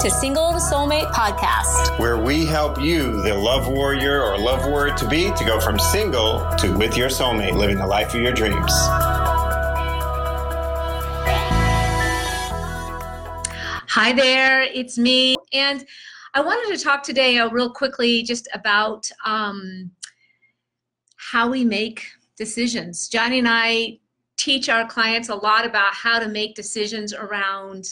to Single to Soulmate podcast, where we help you, the love warrior or love warrior to be, to go from single to with your soulmate, living the life of your dreams. Hi there, it's me. And I wanted to talk today uh, real quickly just about um, how we make decisions. Johnny and I teach our clients a lot about how to make decisions around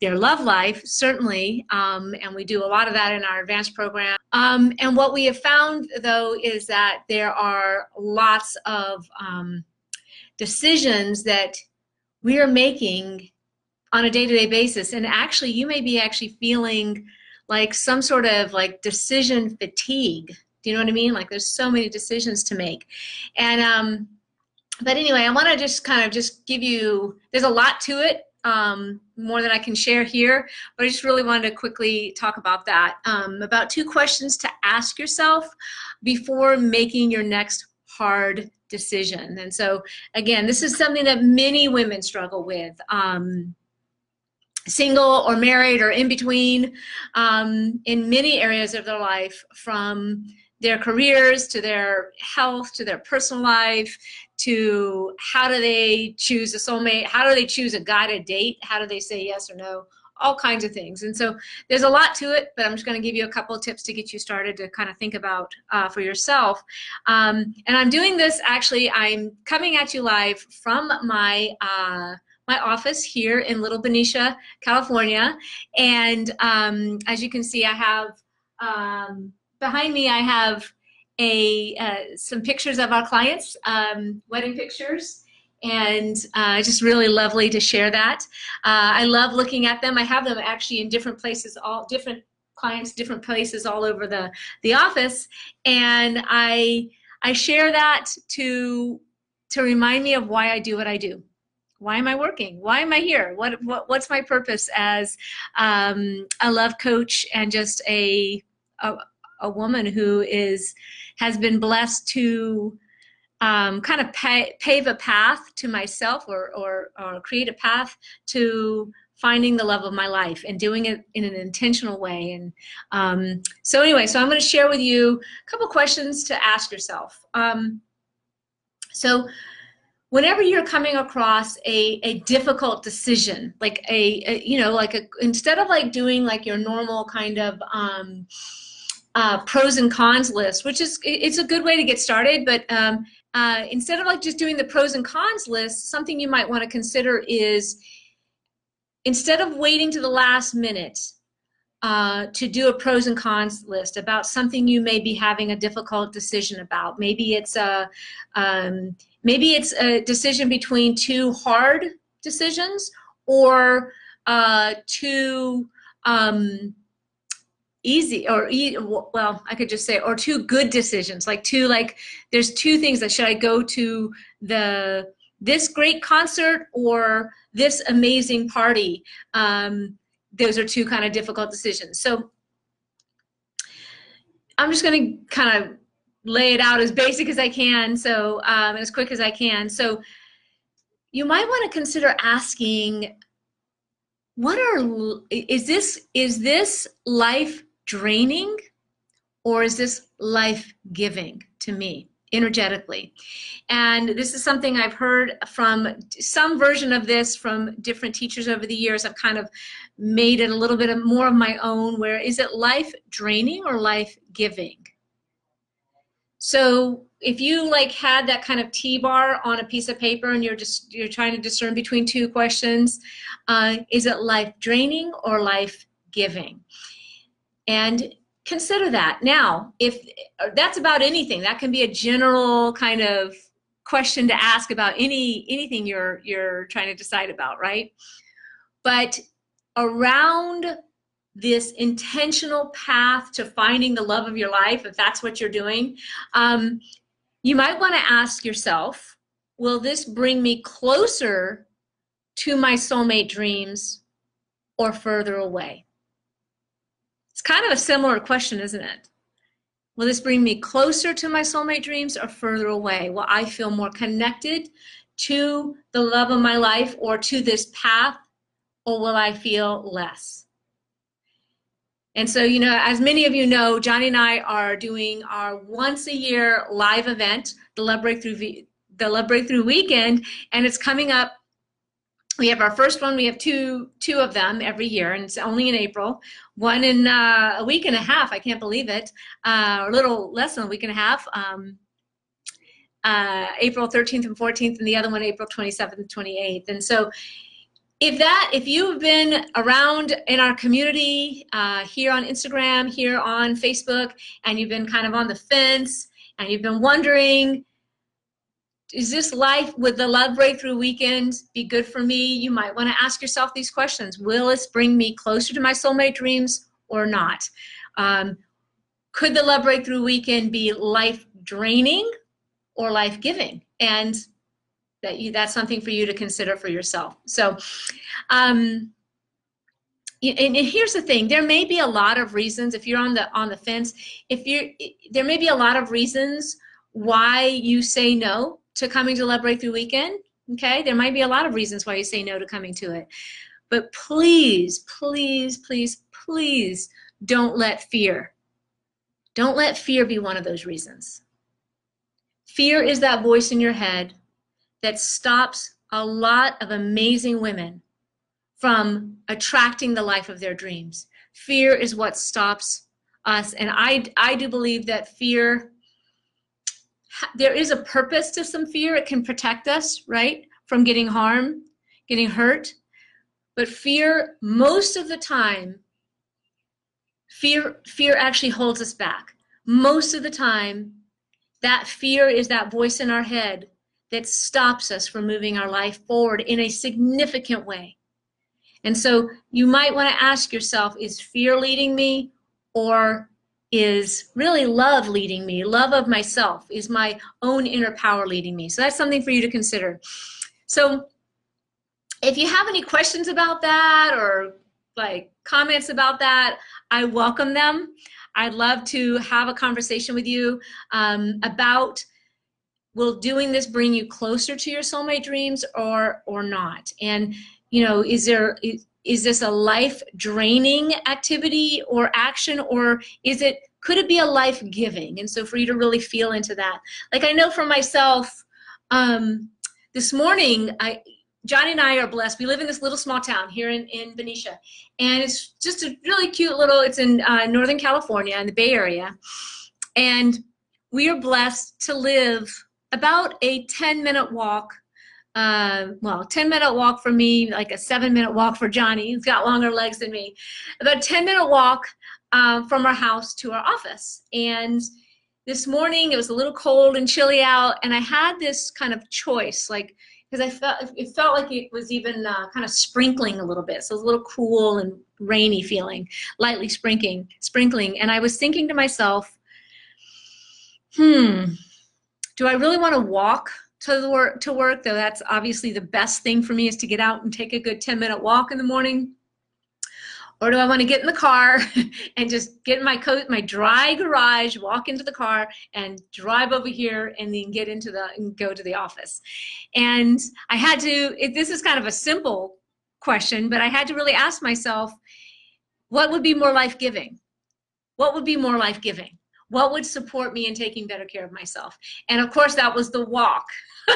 their love life, certainly, um, and we do a lot of that in our advanced program. Um, and what we have found, though, is that there are lots of um, decisions that we are making on a day-to-day basis, and actually, you may be actually feeling like some sort of like decision fatigue. Do you know what I mean? Like there's so many decisions to make, and um, but anyway, I want to just kind of just give you. There's a lot to it um, more than I can share here, but I just really wanted to quickly talk about that. Um, about two questions to ask yourself before making your next hard decision. And so, again, this is something that many women struggle with. Um, single or married or in between um, in many areas of their life from their careers to their health to their personal life to how do they choose a soulmate how do they choose a guy to date how do they say yes or no all kinds of things and so there's a lot to it but i'm just going to give you a couple of tips to get you started to kind of think about uh, for yourself um, and i'm doing this actually i'm coming at you live from my uh, my office here in Little Benicia, California. And um, as you can see, I have um, behind me, I have a uh, some pictures of our clients, um, wedding pictures, and uh, just really lovely to share that. Uh, I love looking at them. I have them actually in different places, all different clients, different places all over the the office, and I I share that to to remind me of why I do what I do why am I working? Why am I here? What, what what's my purpose as um, a love coach and just a, a, a woman who is has been blessed to um, kind of pave a path to myself or, or or create a path to finding the love of my life and doing it in an intentional way. And um, so anyway, so I'm going to share with you a couple questions to ask yourself. Um, so whenever you're coming across a, a difficult decision like a, a you know like a, instead of like doing like your normal kind of um, uh, pros and cons list which is it's a good way to get started but um, uh, instead of like just doing the pros and cons list something you might want to consider is instead of waiting to the last minute uh, to do a pros and cons list about something you may be having a difficult decision about. Maybe it's a um, maybe it's a decision between two hard decisions or uh, two um, easy or well i could just say or two good decisions like two like there's two things that should i go to the this great concert or this amazing party um, those are two kind of difficult decisions so i'm just going to kind of lay it out as basic as I can, so um, as quick as I can. So you might want to consider asking, what are is this is this life draining, or is this life giving to me? energetically. And this is something I've heard from some version of this from different teachers over the years. I've kind of made it a little bit more of my own where is it life draining or life giving? So if you like had that kind of T-bar on a piece of paper and you're just you're trying to discern between two questions, uh, is it life draining or life giving? And consider that. Now, if that's about anything, that can be a general kind of question to ask about any anything you're you're trying to decide about, right? But around this intentional path to finding the love of your life, if that's what you're doing, um, you might want to ask yourself, will this bring me closer to my soulmate dreams or further away? It's kind of a similar question, isn't it? Will this bring me closer to my soulmate dreams or further away? Will I feel more connected to the love of my life or to this path, or will I feel less? And so, you know, as many of you know, Johnny and I are doing our once a year live event, the Love Breakthrough, the Love Breakthrough Weekend, and it's coming up. We have our first one. We have two two of them every year, and it's only in April. One in uh, a week and a half. I can't believe it. Uh, a little less than a week and a half. Um, uh, April 13th and 14th, and the other one April 27th and 28th. And so if that if you've been around in our community uh, here on instagram here on facebook and you've been kind of on the fence and you've been wondering is this life with the love breakthrough weekend be good for me? You might want to ask yourself these questions. Will this bring me closer to my soulmate dreams or not? Um, could the love breakthrough weekend be life draining or life giving? And that you that's something for you to consider for yourself. So um and, here's the thing. There may be a lot of reasons if you're on the on the fence if you're there may be a lot of reasons why you say no to coming to love breakthrough weekend okay there might be a lot of reasons why you say no to coming to it but please please please please don't let fear don't let fear be one of those reasons fear is that voice in your head that stops a lot of amazing women from attracting the life of their dreams. Fear is what stops us. And I, I do believe that fear, there is a purpose to some fear. It can protect us, right, from getting harm, getting hurt. But fear, most of the time, fear, fear actually holds us back. Most of the time, that fear is that voice in our head that stops us from moving our life forward in a significant way. And so you might want to ask yourself is fear leading me or is really love leading me? Love of myself is my own inner power leading me. So that's something for you to consider. So if you have any questions about that or like comments about that, I welcome them. I'd love to have a conversation with you um, about will doing this bring you closer to your soulmate dreams or or not and you know is there is, is this a life draining activity or action or is it could it be a life giving and so for you to really feel into that. Like i know for myself um this morning i johnny and i are blessed. We live in this little small town here in, in benicia. And it's just a really cute little it's in uh, northern california in the bay area. And we are blessed to live about a 10 minute walk uh, well, 10 minute walk for me, like a seven minute walk for Johnny. He's got longer legs than me. About 10 minute walk um, from our house to our office. And this morning it was a little cold and chilly out, and I had this kind of choice, like because I felt it felt like it was even uh, kind of sprinkling a little bit, so it was a little cool and rainy feeling, lightly sprinkling, sprinkling. And I was thinking to myself, hmm do I really want to walk to the work to work? Though that's obviously the best thing for me is to get out and take a good 10 minute walk in the morning. Or do I want to get in the car and just get in my coat, my dry garage, walk into the car and drive over here and then get into the and go to the office? And I had to, it, this is kind of a simple question, but I had to really ask myself, what would be more life giving? What would be more life giving? What would support me in taking better care of myself? And of course that was the walk.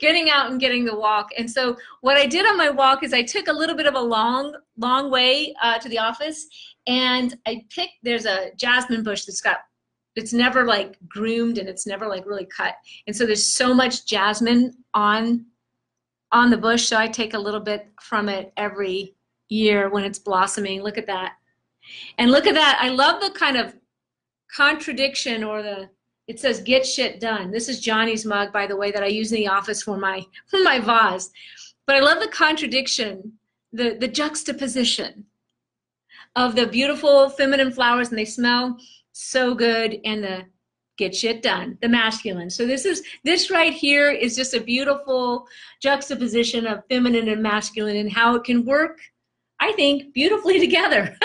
Getting out and getting the walk. And so what i did on my walk is i took a little bit of a long long way uh, to the office and i picked there's a jasmine bush that's got it's never like groomed and it's never like really cut. And so there's so much jasmine on on the bush so i take a little bit from it every year when it's blossoming. Look at that. And look at that. I love the kind of contradiction or the it says get shit done. This is johnny's mug by the way that i use in the office for my for my vase. But i love the contradiction the the juxtaposition of the beautiful feminine flowers and they smell so good and the get shit done the masculine. So this is this right here is just a beautiful juxtaposition of feminine and masculine and how it can work i think beautifully together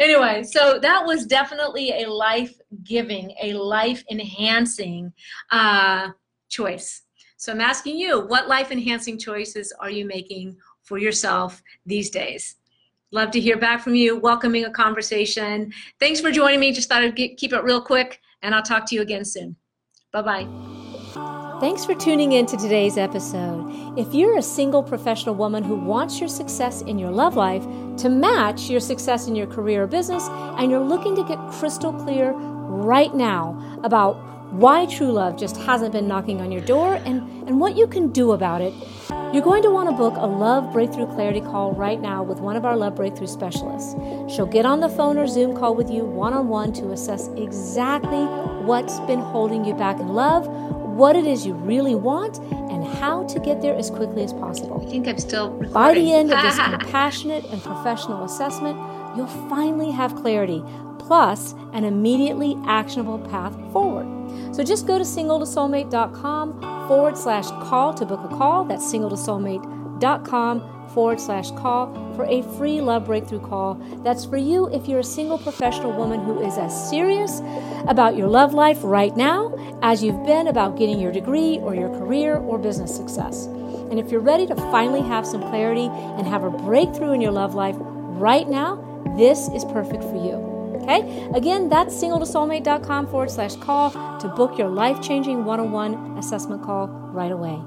anyway, so that was definitely a life giving, a life enhancing uh, choice. So I'm asking you, what life enhancing choices are you making for yourself these days? Love to hear back from you, welcoming a conversation. Thanks for joining me. Just thought I'd get, keep it real quick, and I'll talk to you again soon. Bye bye. Thanks for tuning in to today's episode. If you're a single professional woman who wants your success in your love life to match your success in your career or business, and you're looking to get crystal clear right now about why true love just hasn't been knocking on your door and, and what you can do about it, you're going to want to book a Love Breakthrough Clarity call right now with one of our Love Breakthrough specialists. She'll get on the phone or Zoom call with you one on one to assess exactly what's been holding you back in love, what it is you really want, and how to get there as quickly as possible. I think I'm still recording. By the end of this compassionate and professional assessment, you'll finally have clarity, plus an immediately actionable path forward. So just go to singletosoulmate.com forward slash call to book a call. That's singletosoulmate.com forward slash call for a free love breakthrough call. That's for you if you're a single professional woman who is as serious about your love life right now as you've been about getting your degree or your career or business success. And if you're ready to finally have some clarity and have a breakthrough in your love life right now, this is perfect for you. Okay? Again, that's singletosoulmate.com forward slash call to book your life changing one on one assessment call right away.